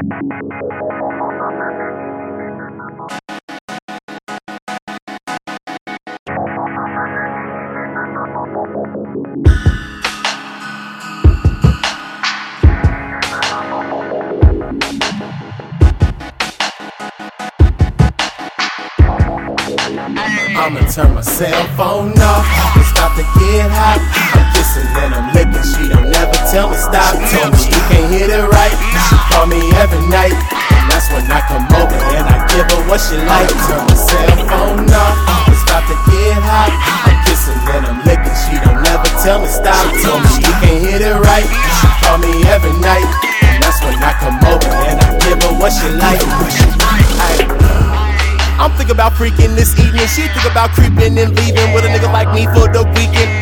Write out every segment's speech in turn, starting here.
I'ma turn my cell phone off and stop to get hot. I'm kissing and I'm licking. She don't never tell me stop. Tell What she like. Turn my cell phone off and stop to get hot. I'm kissing and I'm licking. She don't never tell me stop. Tell me you can't hit it right. She call me every night. And that's when I come over and I give her what she like. I'm thinking about freaking this evening. She think about creeping and leaving with a nigga like me for the.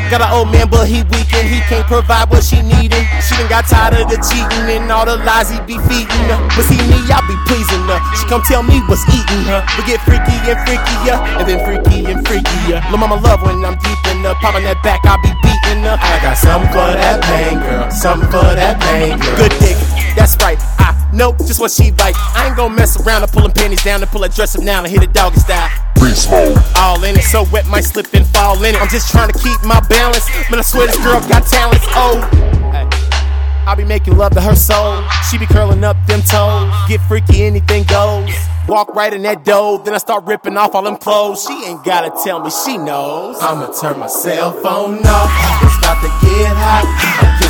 Got an old man, but he weakened. He can't provide what she needin'. She done got tired of the cheating and all the lies he be feeding her. But see me, I be pleasing her. She come tell me what's eating her. We get freaky and freakier, and then freaky and freakier. Lil' mama love when I'm deep in her. Popping that back, I be beating her. I got something for that pain, girl. Something for that pain, girl. Good right. Know just what she like. I ain't gonna mess around and pulling panties down and pull her dress up now and hit it doggy style. Beast mode. All in it, so wet might slip and fall in it. I'm just trying to keep my balance. Man, I swear this girl got talents. Oh. I be making love to her soul. She be curling up them toes. Get freaky, anything goes. Walk right in that dough, then I start ripping off all them clothes. She ain't gotta tell me, she knows. I'ma turn my cell phone off. It's about to get hot.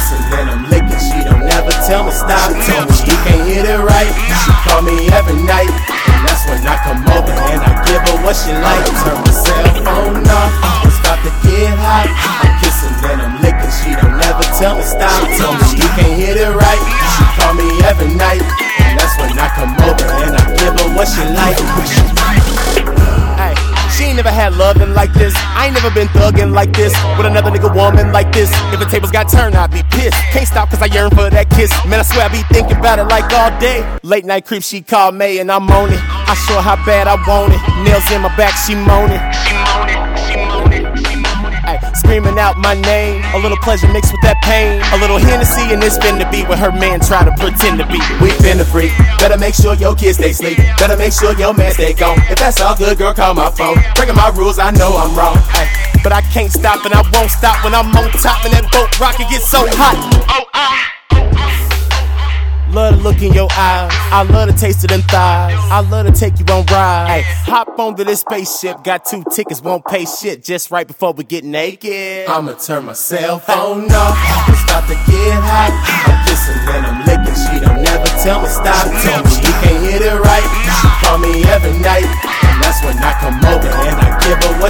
What she like. Turn my cell phone off. About to get hot. I'm kissing and I'm licking. She don't never tell me stop. Tell me she can't hit it right. She call me every night. And that's when I come ain't never been thugging like this with another nigga woman like this. If the tables got turned, I'd be pissed. Can't stop cause I yearn for that kiss. Man, I swear I be thinking about it like all day. Late night creep, she called me and I'm on it. I show how bad I want it. Nails in my back, she moaning. She she screaming out my name. A little pleasure mixed with that pain. A little Hennessy and this finna be with her man try to pretend to be. We finna freak. Better make sure your kids stay sleep. Better make sure your man stay gone. If that's all good, girl, call my phone. Breaking my rules, I know I'm wrong. But I can't stop and I won't stop when I'm on top and that boat rocket gets so hot. Oh, I. Love the look in your eyes. I love the taste of them thighs. I love to take you on rides. Hey, hop onto this spaceship. Got two tickets, won't pay shit. Just right before we get naked. I'ma turn my cell phone off. It's about to get hot. I'm kissing and I'm licking. She don't never tell me stop.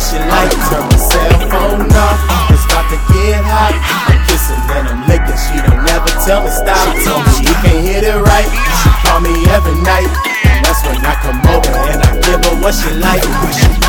She like. Turn my cell phone off. It's about to get hot. I'm kissing and I'm licking. She don't never tell me stop. Tell me you can't hit it right. She call me every night. And that's when I come over and I give her what she like.